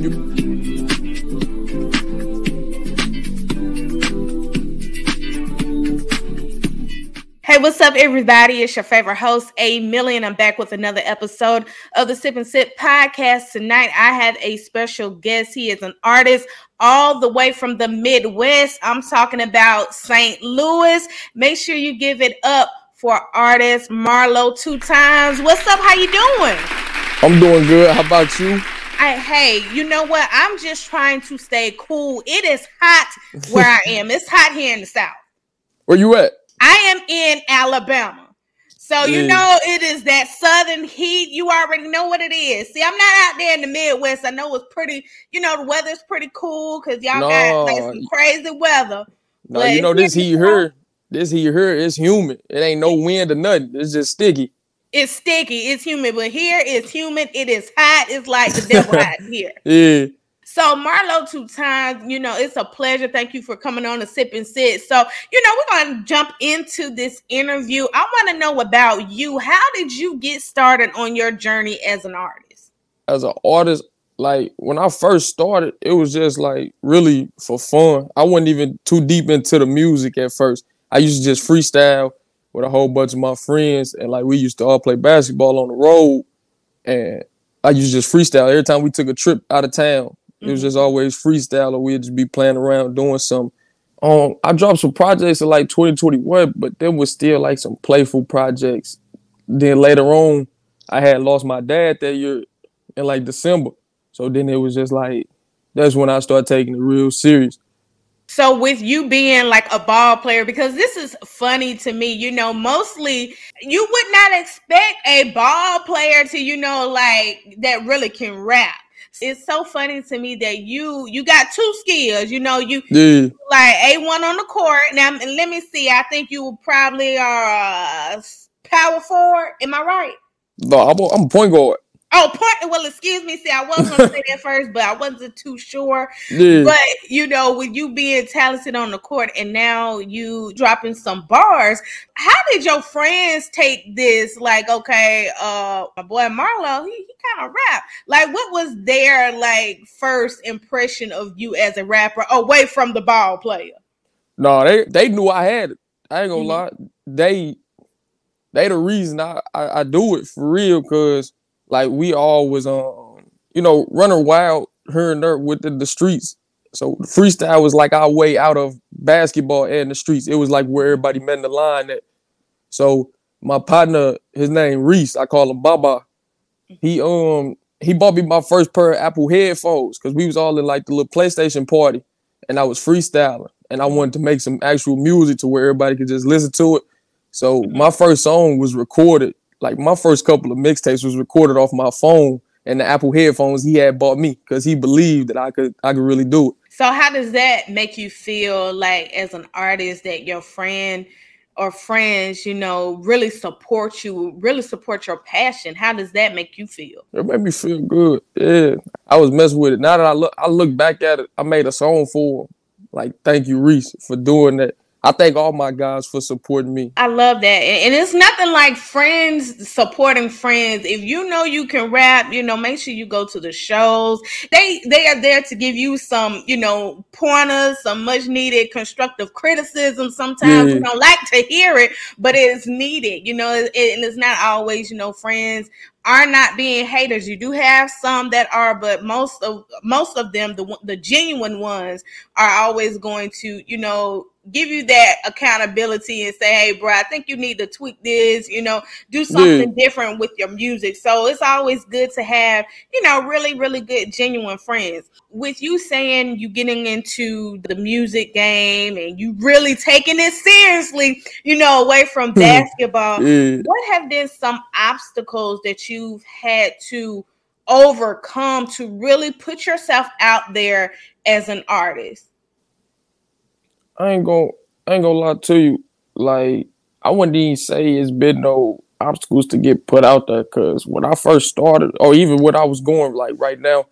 Hey, what's up, everybody? It's your favorite host, A Million. I'm back with another episode of the Sip and Sip podcast. Tonight, I have a special guest. He is an artist all the way from the Midwest. I'm talking about St. Louis. Make sure you give it up for artist Marlo two times. What's up? How you doing? I'm doing good. How about you? I, hey, you know what? I'm just trying to stay cool. It is hot where I am. It's hot here in the South. Where you at? I am in Alabama. So you mm. know it is that southern heat. You already know what it is. See, I'm not out there in the Midwest. I know it's pretty, you know, the weather's pretty cool because y'all No. got like some crazy weather. No, But you know this heat here. This heat here is humid. It ain't no wind or nothing. It's just sticky. It's sticky, it's humid, but here it's humid. It is hot. It's like the devil hot here. Yeah. So Marlo, two times, you know, it's a pleasure. Thank you for coming on to sip and sit. So, you know, we're gonna jump into this interview. I want to know about you. How did you get started on your journey as an artist? As an artist, like when I first started, it was just like really for fun. I wasn't even too deep into the music at first. I used to just freestyle with a whole bunch of my friends, and like we used to all play basketball on the road. And I used to just freestyle every time we took a trip out of town. It was Mhm. just always freestyle, or we'd just be playing around doing something. Um, I dropped some projects in like 2021, but there was still like some playful projects. Then later on, I had lost my dad that year in like December. So then it was just like that's when I started taking it real serious. So with you being like a ball player, because this is funny to me, you know, mostly you would not expect a ball player to, you know, like that really can rap. It's so funny to me that you you got two skills, you know, you Yeah, like a one on the court. Now let me see. I think you probably are uh, a power forward. Am I right? no, I'm a, I'm a point guard. Oh, point. Well, excuse me. See, I was going to say that first, but I wasn't too sure. Yeah, But you know, with you being talented on the court and now you dropping some bars, how did your friends take this? Like, okay, uh, my boy Marlo, he, he kind of rap. Like, what was their like first impression of you as a rapper away from the ball player? no, they they knew I had it. I ain't gonna Mhm. lie. They they the reason I, I I do it for real, cause like we all was um you know running wild here and there with the, the streets. So freestyle was like our way out of basketball and the streets. It was like where everybody met in the line at. So my partner, his name Reese, I call him Baba. He um he bought me my first pair of Apple headphones because we was all in like the little PlayStation party, and I was freestyling, and I wanted to make some actual music to where everybody could just listen to it. So Mhm. my first song was recorded, like my first couple of mixtapes was recorded off my phone and the Apple headphones he had bought me because he believed that I could I could really do it. So, how does that make you feel like as an artist that your friend or friends, you know, really support you, really support your passion? How does that make you feel? It made me feel good. Yeah, I was messing with it. Now that I look, I look back at it. I made a song for him. Like, thank you, Reese, for doing that. I thank all my guys for supporting me. I love that. And, it's nothing like friends supporting friends. If you know you can rap, you know, make sure you go to the shows. They they are there to give you some, you know, pointers, some much needed constructive criticism. Sometimes we don't like to hear it, but it's needed, you know, it- and it's not always, you know, friends are not being haters. You do have some that are, but most of most of them, the one- the genuine ones, are always going to, you know, give you that accountability and say, "Hey, bro, I think you need to tweak this. You know, do something different with your music." So it's always good to have, you know, really, really good, genuine friends. With you saying you getting into the music game and you really taking it seriously, you know, away from hmm. basketball Yeah. what have been some obstacles that you've had to overcome to really put yourself out there as an artist? I ain't gonna, I ain't gonna lie to you. Like, I wouldn't even say it's been no obstacles to get put out there. Cause when I first started, or even what I was going, like right now,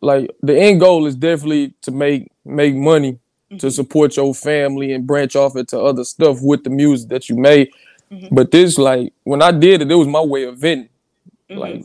like the end goal is definitely to make make money to Mhm. support your family and branch off into other stuff with the music that you made. Mhm. But this, like, when I did it, it was my way of venting. Mhm. Like,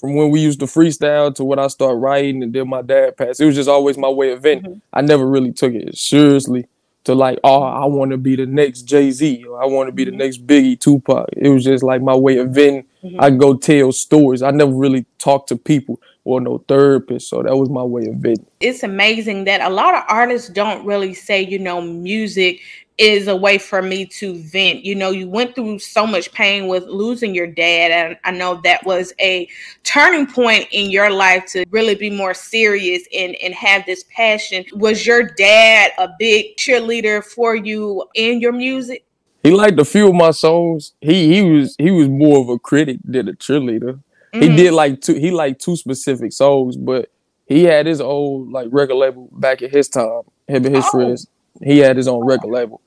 from when we used to freestyle to when I started writing and then my dad passed. It was just always my way of venting. Mm-hmm. I never really took it seriously to like, oh, I want to be the next Jay Z. I want to be the mm-hmm. next Biggie, Tupac. It was just like my way of venting. Mm-hmm. I go tell stories. I never really talked to people or no therapist. So that was my way of venting. It's amazing that a lot of artists don't really say, you know, music is a way for me to vent. You know, you went through so much pain with losing your dad, and I know that was a turning point in your life to really be more serious and, and have this passion. Was your dad a big cheerleader for you in your music? He liked a few of my songs. He he was he was more of a critic than a cheerleader. Mm-hmm. He did like two he liked two specific songs, but he had his old like record label back at his time, him and his oh. friends. He had his own record label.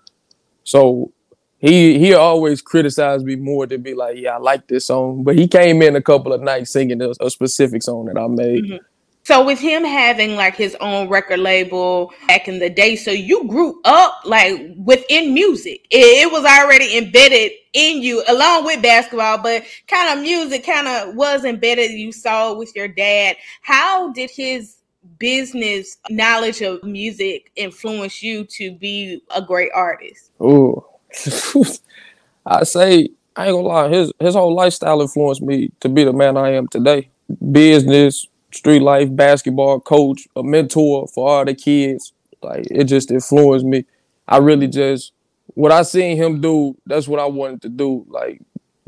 So he he always criticized me more to be like, yeah, I like this song. But he came in a couple of nights singing a, a specific song that I made. Mm-hmm. So with him having like his own record label back in the day, so you grew up like within music. It, it was already embedded in you along with basketball, but kind of music kind of was embedded. You saw with your dad. How did his business knowledge of music influence you to be a great artist? Oh, I say I ain't gonna lie. His his whole lifestyle influenced me to be the man I am today. Business, street life, basketball, coach, a mentor for all the kids. Like it just influenced me. I really just what I seen him do. That's what I wanted to do. Like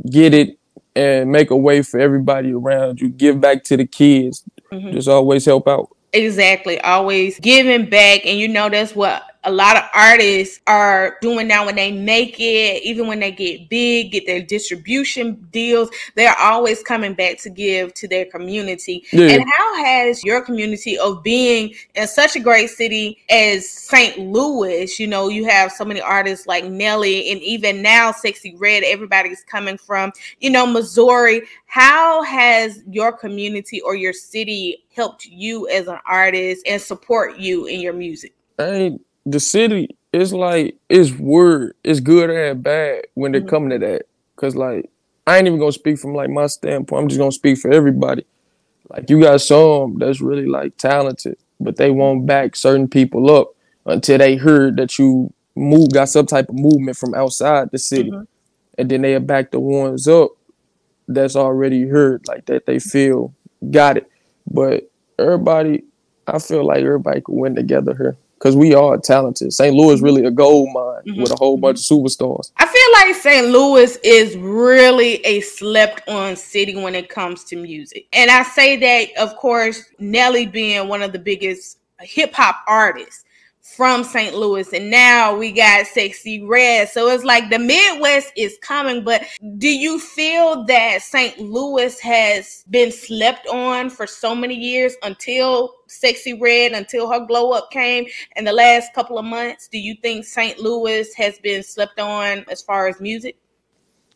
get it and make a way for everybody around you. Give back to the kids. Mm-hmm. Just always help out. Exactly. Always giving back. And you know, that's what a lot of artists are doing now when they make it, even when they get big, get their distribution deals, they're always coming back to give to their community. Yeah. And how has your community of being in such a great city as St. Louis, you know, you have so many artists like Nelly and even now Sexyy Red, everybody's coming from, you know, Missouri. How has your community or your city helped you as an artist and support you in your music? Hey, the city is like it's word, it's good and bad when they're mm-hmm. coming to that. Cause like I ain't even gonna speak from like my standpoint. I'm just gonna speak for everybody. Like you got some that's really like talented, but they won't back certain people up until they heard that you move got some type of movement from outside the city. Mm-hmm. And then they back the ones up that's already heard, like that they feel got it. But everybody, I feel like everybody could win together here because we are talented. St. Louis mm-hmm. really a gold mine mm-hmm. with a whole bunch of superstars. I feel like St. Louis is really a slept on city when it comes to music. And I say that, of course, Nelly being one of the biggest hip hop artists from St. Louis, and now we got Sexyy Red. So it's like the Midwest is coming, but do you feel that St. Louis has been slept on for so many years until Sexyy Red, until her glow up came in the last couple of months? Do you think St. Louis has been slept on as far as music?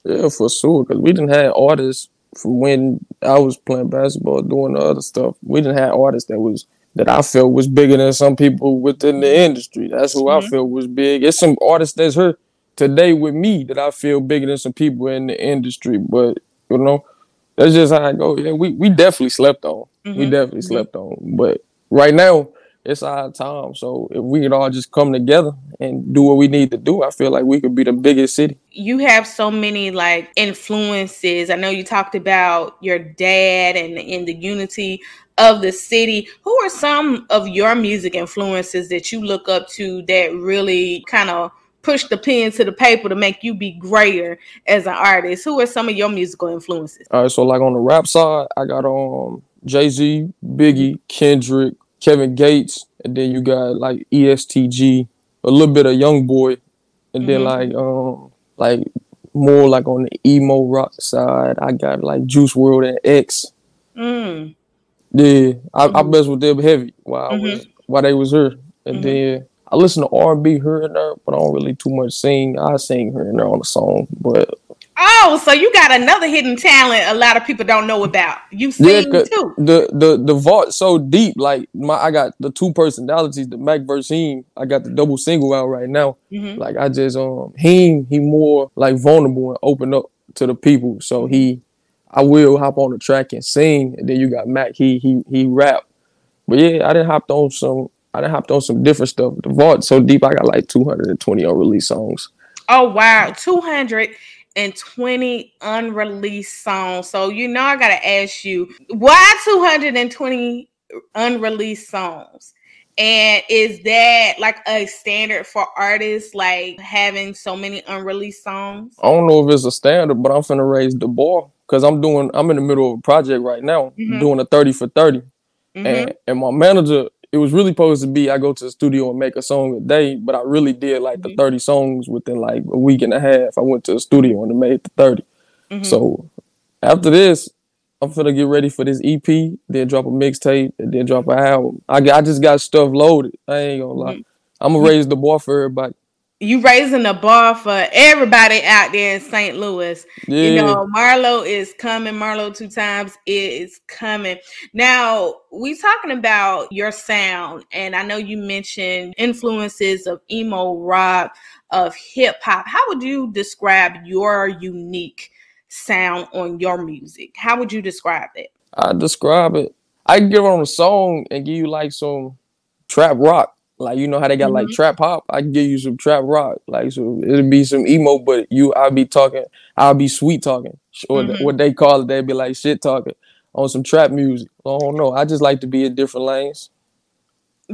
Yeah, for sure. Because we didn't have artists from when I was playing basketball, doing the other stuff. We didn't have artists that was that I felt was bigger than some people within the industry. That's who mm-hmm. I feel was big. It's some artists that's here today with me that I feel bigger than some people in the industry. But you know, that's just how I go. Yeah, we we definitely slept on. Mm-hmm. We definitely mm-hmm. slept on. But right now, it's our time. So if we could all just come together and do what we need to do, I feel like we could be the biggest city. You have so many like influences. I know you talked about your dad and in the unity of the city. Who are some of your music influences that you look up to that really kind of push the pen to the paper to make you be greater as an artist? Who are some of your musical influences? All right, so like on the rap side, I got um Jay Z, Biggie, Kendrick, Kevin Gates, and then you got like EST Gee, a little bit of Young Boy, and mm-hmm. then like um like more like on the emo rock side, I got like Juice WRLD and X. Mm. Yeah, I, mm-hmm. I messed with them heavy while mm-hmm. I was while they was here, and mm-hmm. then I listen to R and B here and there, but I don't really too much sing. I sing here and there on the song, but Oh, so you got another hidden talent a lot of people don't know about. You sing yeah, too. The the the vault so deep. Like my I got the two personalities, the Mac versus him. I got the double single out right now. Mm-hmm. Like I just um him he more like vulnerable and open up to the people. So he I will hop on the track and sing. And then you got Mac, he he he rap. But yeah, I didn't hop on some I done hopped on some different stuff. The vault so deep, I got like 220 unreleased songs. Oh wow, 220 unreleased songs. So you know I gotta ask you, why 220 unreleased songs? And is that like a standard for artists, like having so many unreleased songs? I don't know if it's a standard, but I'm finna raise the bar because I'm doing. I'm in the middle of a project right now, mm-hmm. doing a thirty for 30 mm-hmm. and and my manager it was really supposed to be I go to the studio and make a song a day, but I really did like the mm-hmm. 30 songs within like a week and a half. I went to the studio and made the 30. Mm-hmm. So after this, I'm gonna get ready for this EP, then drop a mixtape, and then drop an album. I, I just got stuff loaded. I ain't gonna lie. Mm-hmm. I'm gonna raise the bar for everybody you raising the bar for everybody out there in St. Louis. Yeah. You know, Marlo is coming. Marlo two times is coming. Now we talking about your sound, and I know you mentioned influences of emo rock, of hip hop. How would you describe your unique sound on your music? How would you describe it? I describe it. I can get on a song and give you like some trap rock like you know how they got mm-hmm. like trap hop. I can give you some trap rock. Like so it'll be some emo, but you I'll be talking. I'll be sweet talking, or mm-hmm. what they call it. They'd be like shit talking on some trap music. I don't know. I just like to be in different lanes.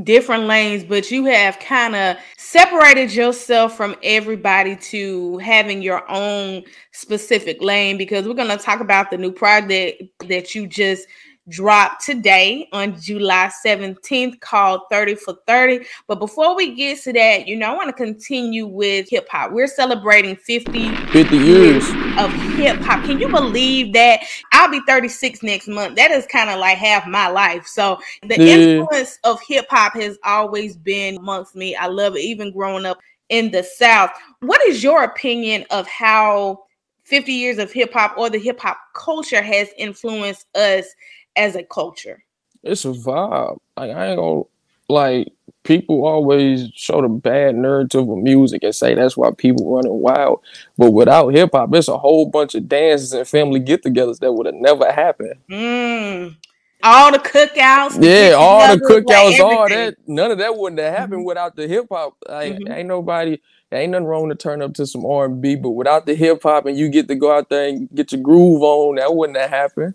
Different lanes, but you have kind of separated yourself from everybody to having your own specific lane because we're going to talk about the new project that you just dropped today on July 17th called 30 for 30. But before we get to that, you know, I want to continue with hip hop. We're celebrating 50, 50 years of hip hop. Can you believe that? I'll be 36 next month. That is kind of like half my life. So the yeah. influence of hip hop has always been amongst me. I love it, even growing up in the South. What is your opinion of how 50 years of hip hop or the hip hop culture has influenced us as a culture? It's a vibe. Like I ain't gonna like people always show the bad narrative of music and say that's why people running wild. But without hip hop, it's a whole bunch of dances and family get-togethers that would have never happened. Mm. All the cookouts, yeah, all the cookouts, like all that. None of that wouldn't have happened mm-hmm. without the hip hop. Like, mm-hmm. Ain't nobody, ain't nothing wrong to turn up to some R and B, but without the hip hop and you get to go out there and get your groove on, that wouldn't have happened.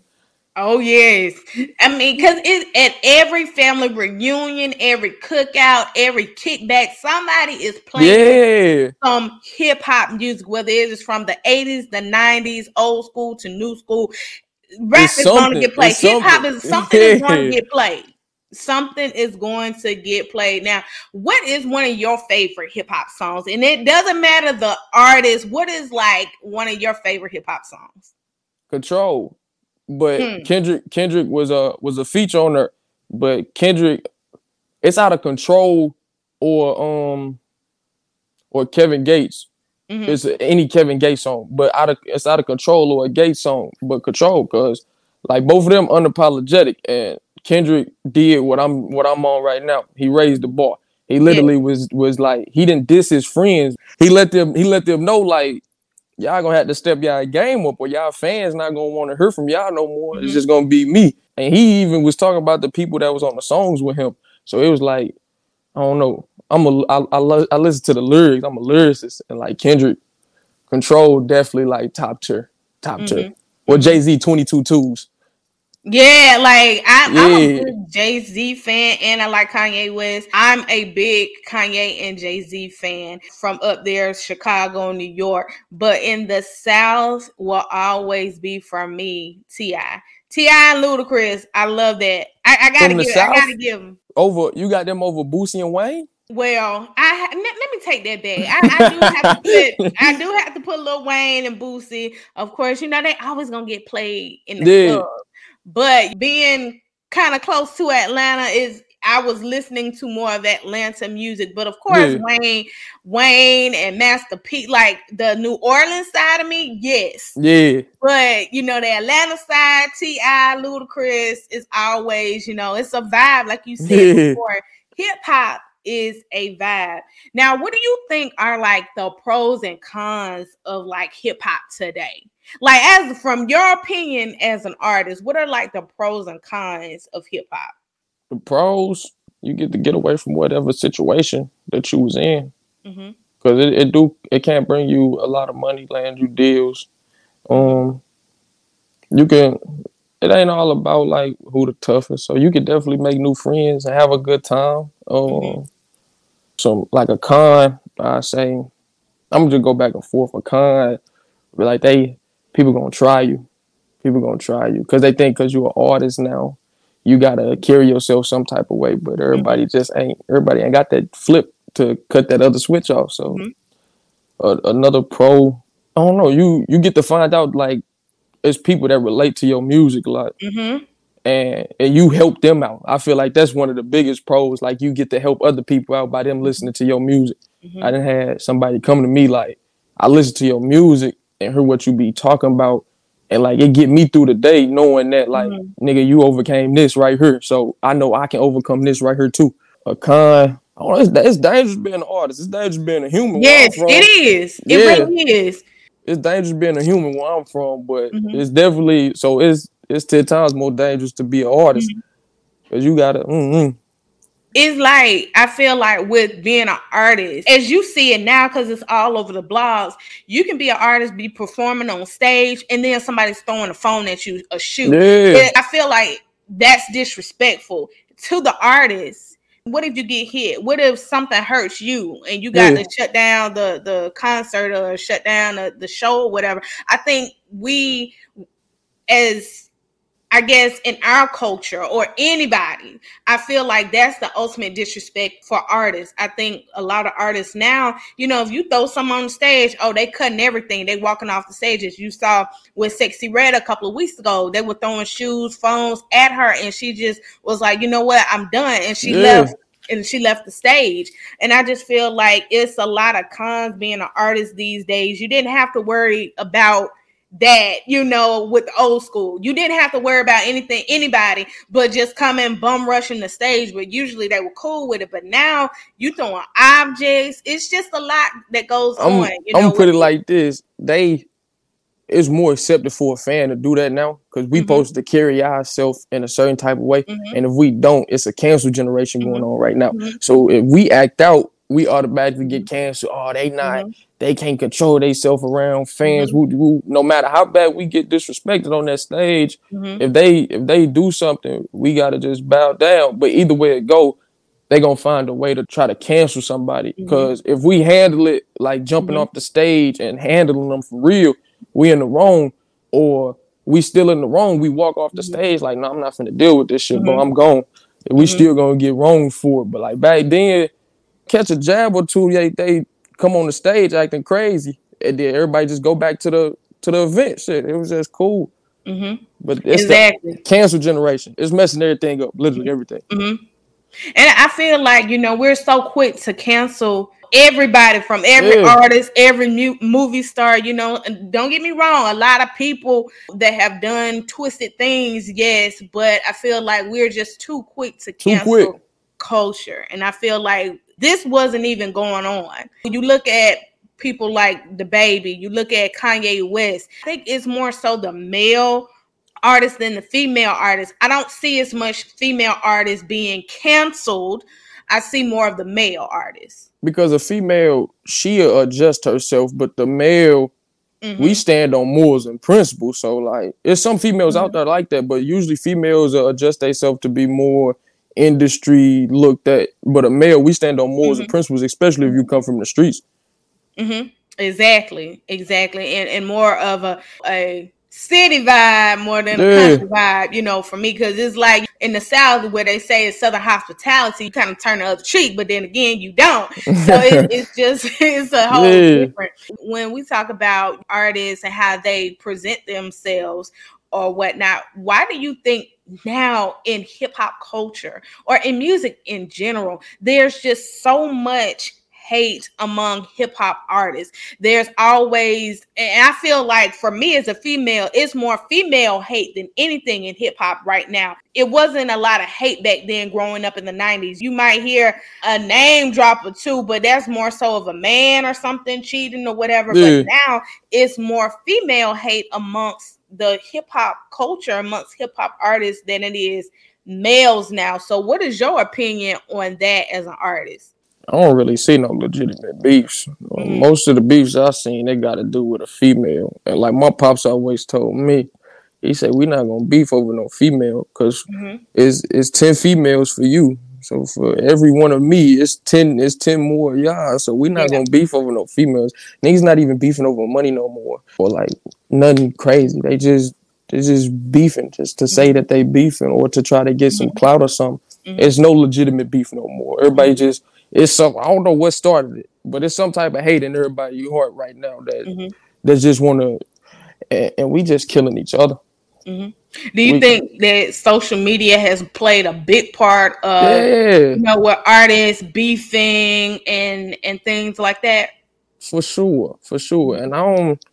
Oh yes, I mean, because it at every family reunion, every cookout, every kickback, somebody is playing yeah. some hip hop music, whether it is from the eighties, the nineties, old school to new school. Rap it's is going to get played. Hip hop is something yeah. is going to get played. Something is going to get played. Now, what is one of your favorite hip hop songs? And it doesn't matter the artist. What is like one of your favorite hip hop songs? Control. But hmm. Kendrick Kendrick was a was a feature on there, but Kendrick, it's out of control, or um, or Kevin Gates. Mm-hmm. It's any Kevin Gates song, but out of it's out of control or a Gates song, but control because like both of them unapologetic and Kendrick did what I'm what I'm on right now. He raised the bar. He literally yeah. was was like he didn't diss his friends. He let them he let them know like y'all gonna have to step y'all game up or y'all fans not gonna want to hear from y'all no more. Mm-hmm. It's just gonna be me. And he even was talking about the people that was on the songs with him. So it was like, I don't know. I'm a I I, lo- I listen to the lyrics. I'm a lyricist and like Kendrick, Control definitely like top tier, top mm-hmm. tier. Or Jay Z 22 twos. Yeah, like I, yeah. I'm a Jay Z fan, and I like Kanye West. I'm a big Kanye and Jay Z fan from up there, Chicago, New York. But in the South, will always be for me T.I. T.I. and Ludacris. I love that. I, I gotta give. South, I gotta give them over. You got them over Boosie and Wayne. Well, I let, let me take that back. I, I, do have to put I do have to put Lil Wayne and Boosie. Of course, you know they always gonna get played in the yeah. club. But being kind of close to Atlanta is I was listening to more of Atlanta music, but of course yeah. Wayne, Wayne and Master P, like the New Orleans side of me, yes, yeah. But you know the Atlanta side, T.I., Ludacris is always, you know, it's a vibe, like you said yeah. before. Hip hop is a vibe. Now, what do you think are like the pros and cons of like hip hop today? Like, as from your opinion as an artist, what are like the pros and cons of hip hop? The pros, you get to get away from whatever situation that you was in, because mm-hmm. it, it do it can't bring you a lot of money, land you deals. Um, you can. It ain't all about like who the toughest, so you can definitely make new friends and have a good time. Um, mm-hmm. Some like a con, I say, I'm gonna just go back and forth. A con, like they people gonna try you. People gonna try you because they think because you're an artist now, you gotta carry yourself some type of way. But everybody mm-hmm. just ain't. Everybody ain't got that flip to cut that other switch off. So mm-hmm. uh, another pro, I don't know. You you get to find out like it's people that relate to your music a lot. Mm-hmm. And, and you help them out. I feel like that's one of the biggest pros. Like you get to help other people out by them listening to your music. Mm-hmm. I didn't have somebody come to me like, I listen to your music and hear what you be talking about and like it get me through the day knowing that like mm-hmm. nigga you overcame this right here so i know i can overcome this right here too a con oh it's, it's dangerous being an artist it's dangerous being a human yes it is it yeah. really is it's dangerous being a human where i'm from but mm-hmm. it's definitely so it's it's 10 times more dangerous to be an artist because mm-hmm. you gotta mm-hmm it's like I feel like with being an artist, as you see it now, because it's all over the blogs, you can be an artist, be performing on stage, and then somebody's throwing a phone at you, a shoe. Yeah. I feel like that's disrespectful to the artist. What if you get hit? What if something hurts you and you got yeah. to shut down the the concert or shut down the, the show or whatever? I think we as I guess in our culture or anybody, I feel like that's the ultimate disrespect for artists. I think a lot of artists now, you know, if you throw someone on the stage, oh, they cutting everything. They walking off the stage. As you saw with Sexyy Red a couple of weeks ago, they were throwing shoes, phones at her, and she just was like, you know what, I'm done, and she yeah. left and she left the stage. And I just feel like it's a lot of cons being an artist these days. You didn't have to worry about that you know with old school you didn't have to worry about anything anybody but just come and bum rushing the stage but usually they were cool with it but now you throwing objects it's just a lot that goes on. I'm, on you know, i'm put it like this they it's more accepted for a fan to do that now because we mm-hmm. supposed to carry ourselves in a certain type of way mm-hmm. and if we don't it's a cancel generation going mm-hmm. on right now mm-hmm. so if we act out we automatically get mm-hmm. canceled. Oh, they not, mm-hmm. they can't control themselves around fans. Mm-hmm. No matter how bad we get disrespected on that stage, mm-hmm. if they if they do something, we gotta just bow down. But either way it go, they gonna find a way to try to cancel somebody. Because mm-hmm. if we handle it like jumping mm-hmm. off the stage and handling them for real, we in the wrong. Or we still in the wrong. We walk off the stage like, no, I'm not gonna deal with this shit, but I'm gone. We still gonna get wrong for it. But like back then catch a jab or two, they they come on the stage acting crazy, and then everybody just go back to the to the event. Shit, it was just cool. Mm-hmm. But it's exactly. the cancel generation. It's messing everything up, literally everything. Mm-hmm. And I feel like you know we're so quick to cancel everybody from every yeah. artist, every new movie star. You know, and don't get me wrong, a lot of people that have done twisted things, yes, but I feel like we're just too quick to cancel quick. culture, and I feel like this wasn't even going on. When you look at people like DaBaby, you look at Kanye West. I think it's more so the male artists than the female artists. I don't see as much female artists being canceled. I see more of the male artists. Because a female, she'll adjust herself, but the male, mm-hmm. we stand on morals and principles. So like, there's some females mm-hmm. out there like that, but usually females adjust themselves to be more industry looked at. But a male, we stand on morals mm-hmm. and principles, especially if you come from the streets. Mm-hmm. Exactly, exactly, and and more of a a city vibe more than yeah. a country vibe, you know, for me, because it's like in the South where they say it's Southern hospitality, you kind of turn the other cheek, but then again, you don't. So it, it's just it's a whole yeah. different. When we talk about artists and how they present themselves or whatnot, why do you think now in hip hop culture or in music in general, there's just so much hate among hip hop artists. There's always, and I feel like for me as a female, it's more female hate than anything in hip hop right now. It wasn't a lot of hate back then growing up in the 90s. You might hear a name drop or two, but that's more so of a man or something cheating or whatever. Yeah. But now it's more female hate amongst the hip hop culture, amongst hip hop artists than it is males now. So, what is your opinion on that as an artist? I don't really see no legitimate beefs. Mm-hmm. Most of the beefs I've seen, they got to do with a female. And like my pops always told me, he said, We're not going to beef over no female because mm-hmm. it's, it's 10 females for you. So for every one of me, it's 10, it's 10 more y'all. So we're not yeah. gonna beef over no females. Niggas not even beefing over money no more. Or like nothing crazy. They just they're just beefing just to say mm-hmm. that they beefing or to try to get some mm-hmm. clout or something. Mm-hmm. It's no legitimate beef no more. Everybody mm-hmm. just it's some I don't know what started it, but it's some type of hate in everybody's heart right now that mm-hmm. that just want to, and, and, we just killing each other. Do you we, think that social media has played a big part of yeah. you know what artists beefing and and things like that? For sure, for sure, and I don't.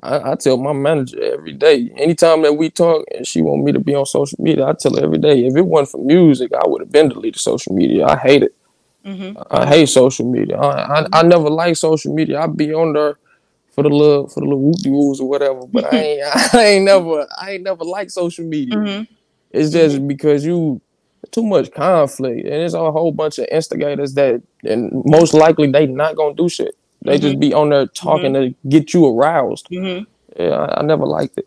I, I, tell my manager every day. Anytime that we talk and she want me to be on social media, I tell her every day. If it wasn't for music, I would have been deleted social media. I hate it. Mm-hmm. I hate social media. I, I, I never like social media. I be on there for the little for the little whoopie woos or whatever. But I ain't I ain't never I ain't never like social media. Mm-hmm. It's just because you too much conflict and it's a whole bunch of instigators that and most likely they not gonna do shit. They mm-hmm. just be on there talking mm-hmm. to get you aroused. Mm-hmm. Yeah, I, I, never liked it.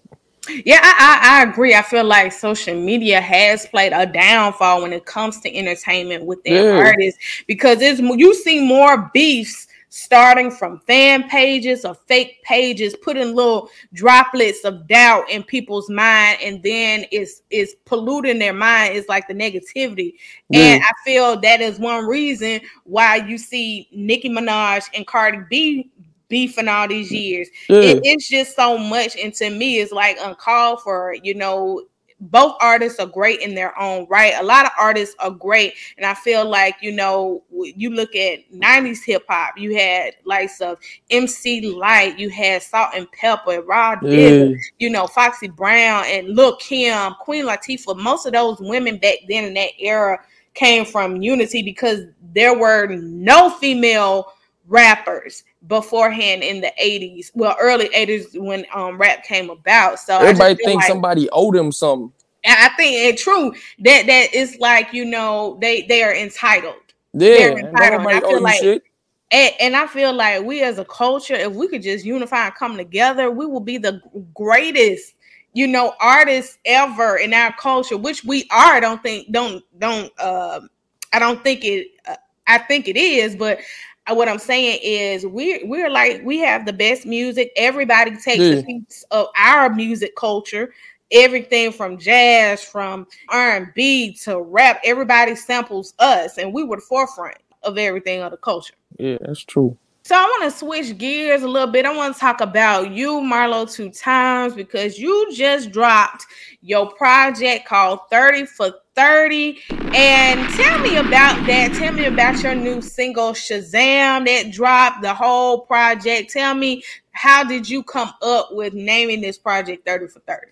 Yeah, I, I, I, agree. I feel like social media has played a downfall when it comes to entertainment with their yeah. artists because it's you see more beefs starting from fan pages or fake pages, putting little droplets of doubt in people's mind, and then it's it's polluting their mind. It's like the negativity. Yeah. And I feel that is one reason why you see Nicki Minaj and Cardi B beefing all these years. Yeah. It, it's just so much, and to me, it's like uncalled for. You know, both artists are great in their own right. A lot of artists are great, and I feel like you know, you look at '90s hip hop. You had likes of MC Lyte, you had Salt-N-Pepa, Rod yeah. you know, Foxy Brown, and Lil Kim, Queen Latifah. Most of those women back then in that era came from Unity because there were no female rappers beforehand in the 80s well early 80s when um rap came about so everybody think like, somebody owed them something i think it's true that that is like you know they they are entitled yeah entitled. I feel like and, and, I feel like we as a culture, if we could just unify and come together, we will be the greatest, you know, artists ever in our culture, which we are. I don't think, don't, don't, uh, I don't think it, uh, I think it is, but Uh, what I'm saying is we're we're like we have the best music. Everybody takes a piece of our music culture. Everything from jazz, from R&B to rap, everybody samples us, and we were the forefront of everything of the culture. Yeah, that's true. So I want to switch gears a little bit. I want to talk about you, Marlo, two times because you just dropped your project called 30 for 30. And tell me about that. Tell me about your new single Shazam that dropped, the whole project. Tell me how did you come up with naming this project 30 for 30?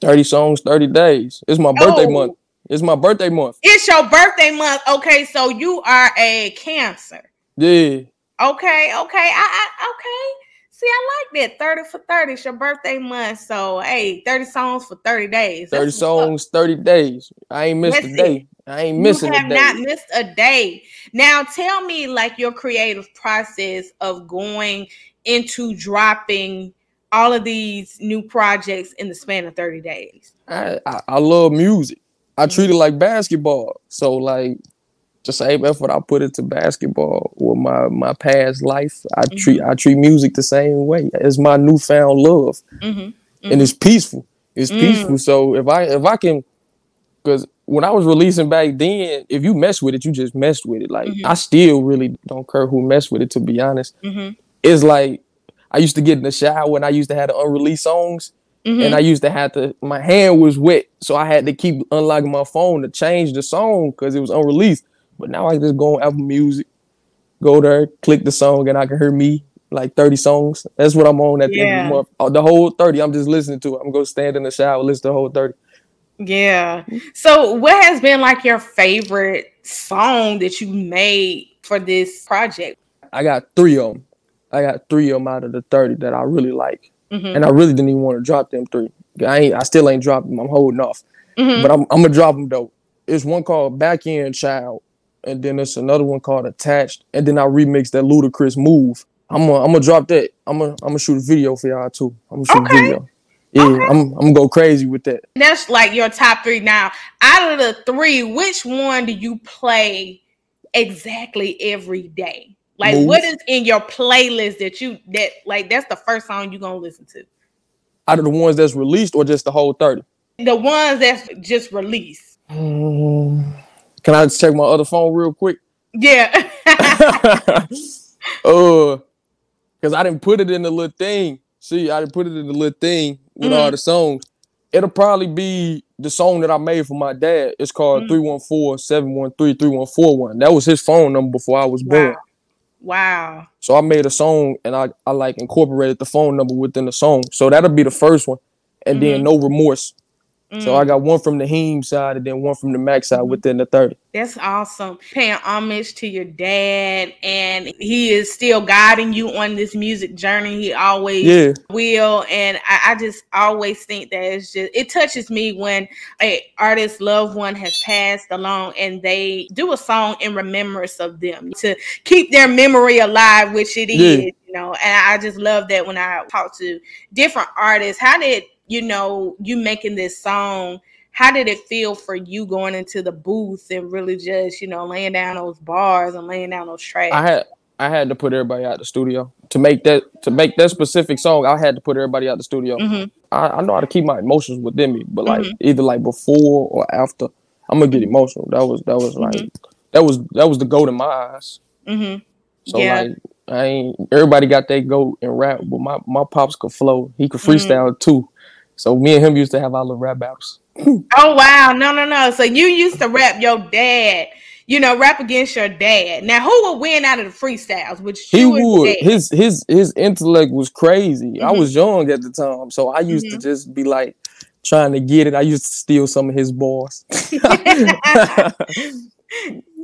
30 songs, 30 days. It's my birthday oh. month. It's my birthday month. It's your birthday month. Okay, so you are a cancer. Yeah. Okay, okay. I, I okay. See, I like that. 30 for 30. It's your birthday month. So hey, 30 songs for 30 days. 30 songs, 30 days. I ain't missed That's a day. It. I ain't missing a day. you have not missed a day. Now tell me like your creative process of going into dropping all of these new projects in the span of 30 days. I, I, I love music. I treat it mm-hmm. like basketball. So like the same effort I put into basketball or my my past life, I mm-hmm. treat I treat music the same way. It's my newfound love, mm-hmm. Mm-hmm. and it's peaceful. It's mm. peaceful. So if I if I can, because when I was releasing back then, if you mess with it, you just messed with it. Like mm-hmm. I still really don't care who messed with it. To be honest, mm-hmm. it's like I used to get in the shower and I used to have the unreleased songs. Mm-hmm. And I used to have to, my hand was wet. So I had to keep unlocking my phone to change the song because it was unreleased. But now I just go on Apple Music, go there, click the song, and I can hear me like 30 songs. That's what I'm on at the end of the month. Oh, the whole 30, I'm just listening to it. I'm gonna stand in the shower, listen to the whole 30. Yeah. So, what has been like your favorite song that you made for this project? I got three of them. I got three of them out of the 30 that I really like. Mhm. And I really didn't even want to drop them three. I ain't I still ain't dropped them. I'm holding off. Mhm. But I'm I'm gonna drop them though. It's one called Back End Child, and then there's another one called Attached, and then I remix that Ludacris move. I'm gonna I'm gonna drop that. I'm gonna I'm gonna shoot a video for y'all too. I'm gonna shoot Okay. a video. Yeah, Okay. I'm I'm gonna go crazy with that. That's like your top three now. Out of the three, which one do you play exactly every day? Like, Move. what is in your playlist that you that like? That's the first song you gonna listen to. Out of the ones that's released or just the whole 30? The ones that's just released. Um, Can I just check my other phone real quick? Yeah. uh, because I didn't put it in the little thing. See, I didn't put it in the little thing with all the songs. It'll probably be the song that I made for my dad. It's called Mm. 314 713 3141. That was his phone number before I was born. wow. Wow. So I made a song and I, I like incorporated the phone number within the song. So that'll be the first one. And then Mm-hmm. no remorse. So Mm. I got one from the Heem side and then one from the Mac side Mhm. within the 30. That's awesome. Paying homage to your dad, and he is still guiding you on this music journey. He always Yeah. will, and I, I just always think that it's just it touches me when a artist loved one has passed along, and they do a song in remembrance of them to keep their memory alive, which it is. Yeah. You know, and I just love that when I talk to different artists. How did you know you making this song? how did it feel for you going into the booth and really just you know laying down those bars and laying down those tracks I had I had to put everybody out the studio to make that to make that specific song. I had to put everybody out the studio. Mhm. I, I know how to keep my emotions within me, but like Mhm. either like before or after, I'm gonna get emotional. That was that was like that was that was the goat in my eyes. Mhm. So Yeah. like I ain't everybody got their goat and rap, but my my pops could flow. He could freestyle too. So me and him used to have our little rap battles. oh wow no no no so you used to rap your dad you know rap against your dad now who would win out of the freestyles which He you or your would. His his his intellect was crazy. I Mhm. was young at the time, so I used to just be like trying to get it. I used to steal some of his bars.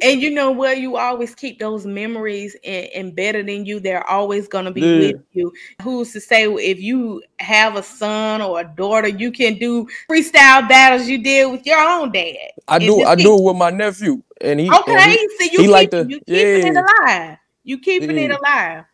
and you know what? You always keep those memories in, embedded in you. They're always going to be Yeah. with you. Who's to say if you have a son or a daughter you can do freestyle battles you did with your own dad I And do I keep- do it with my nephew, and he and okay he- so you he keep, like to- you keeping it alive. You keeping it alive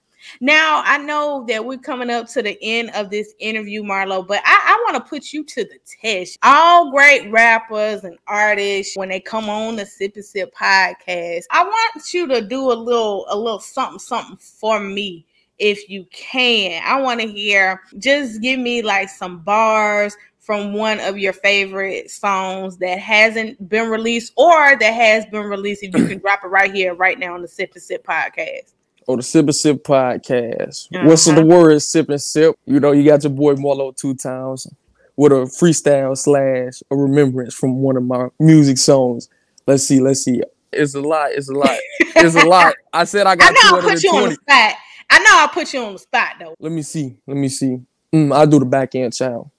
now I know that we're coming up to the end of this interview, Marlo, but I, I want to put you to the test. All great rappers and artists, when they come on the Sip and Sip podcast, I want you to do a little, a little something, something for me, if you can. I want to hear. Just give me like some bars from one of your favorite songs that hasn't been released or that has been released. If you can drop it right here, right now on the Sip and Sip podcast. Or the Sip and Sip podcast. What's Uh-huh. the word? Sip and Sip. You know, you got your boy Marlo two times with a freestyle slash a remembrance from one of my music songs. Let's see, let's see. It's a lot. It's a lot. It's a lot. I said I got. I know I put you on the spot. I know I put you on the spot though. Let me see. Let me see. Mm, I'll do the back end child.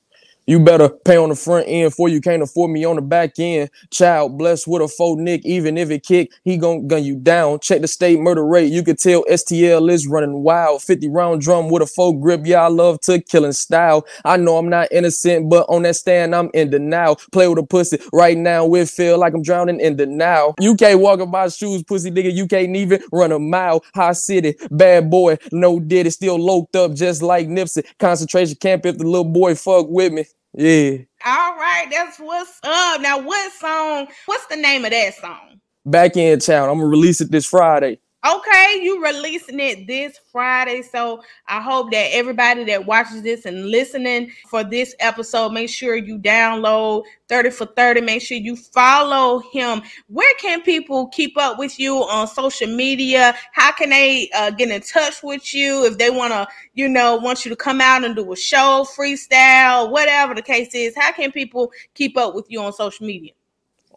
You better pay on the front end for you can't afford me on the back end. Child blessed with a faux nick, even if it kick, he gon' gun you down. Check the state murder rate. You could tell STL is running wild. 50 round drum with a faux grip. Yeah, I love to killing style. I know I'm not innocent, but on that stand, I'm in denial. Play with a pussy right now. It feel like I'm drowning in now. You can't walk in my shoes, pussy nigga. You can't even run a mile. High city, bad boy, no did it. Still loked up just like Nipsey. Concentration camp if the little boy fuck with me. Yeah. All right, that's what's up. Now, what song? What's the name of that song? Back in town. I'm gonna release it this Friday. Okay, you releasing it this Friday. So I hope that everybody that watches this and listening for this episode, make sure you download 30 for 30. Make sure you follow him. Where can people keep up with you on social media? How can they uh, get in touch with you if they want to, you know, want you to come out and do a show, freestyle, whatever the case is? How can people keep up with you on social media?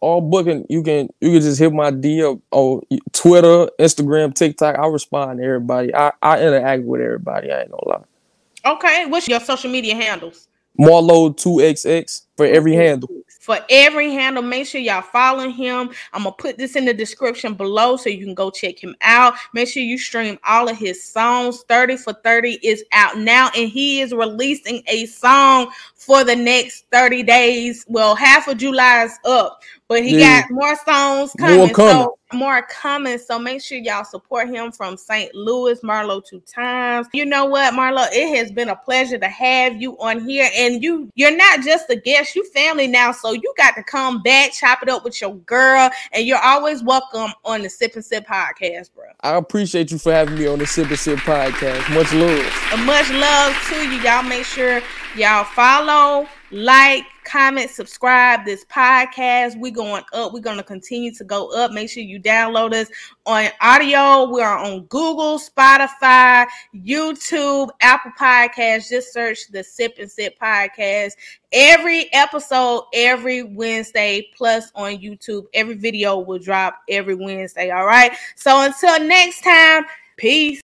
All booking, you can you can just hit my DM on Twitter, Instagram, TikTok. I respond to everybody. I, I interact with everybody. I ain't gonna lie. Okay, what's your social media handles? Marlo two XX for every handle for every handle. Make sure y'all follow him. I'm gonna put this in the description below so you can go check him out. Make sure you stream all of his songs. 30 for 30 is out now, and he is releasing a song for the next 30 days. Well, half of July is up, but he yeah. got more songs coming. More coming. So more coming. So make sure y'all support him from St. Louis, Marlo two times. You know what, Marlo? It has been a pleasure to have you on here. And you you're not just a guest, you family now. So you got to come back, chop it up with your girl, and you're always welcome on the Sip and Sip podcast, bro. I appreciate you for having me on the Sip and Sip podcast. Much love. And much love to you. Y'all make sure y'all follow, like, comment, subscribe this podcast. We're going up. We're going to continue to go up. Make sure you download us on audio. We are on Google, Spotify, YouTube, Apple Podcasts. Just search the Sip and Sip podcast. Every episode, every Wednesday, plus on YouTube. Every video will drop every Wednesday. All right. So until next time, peace.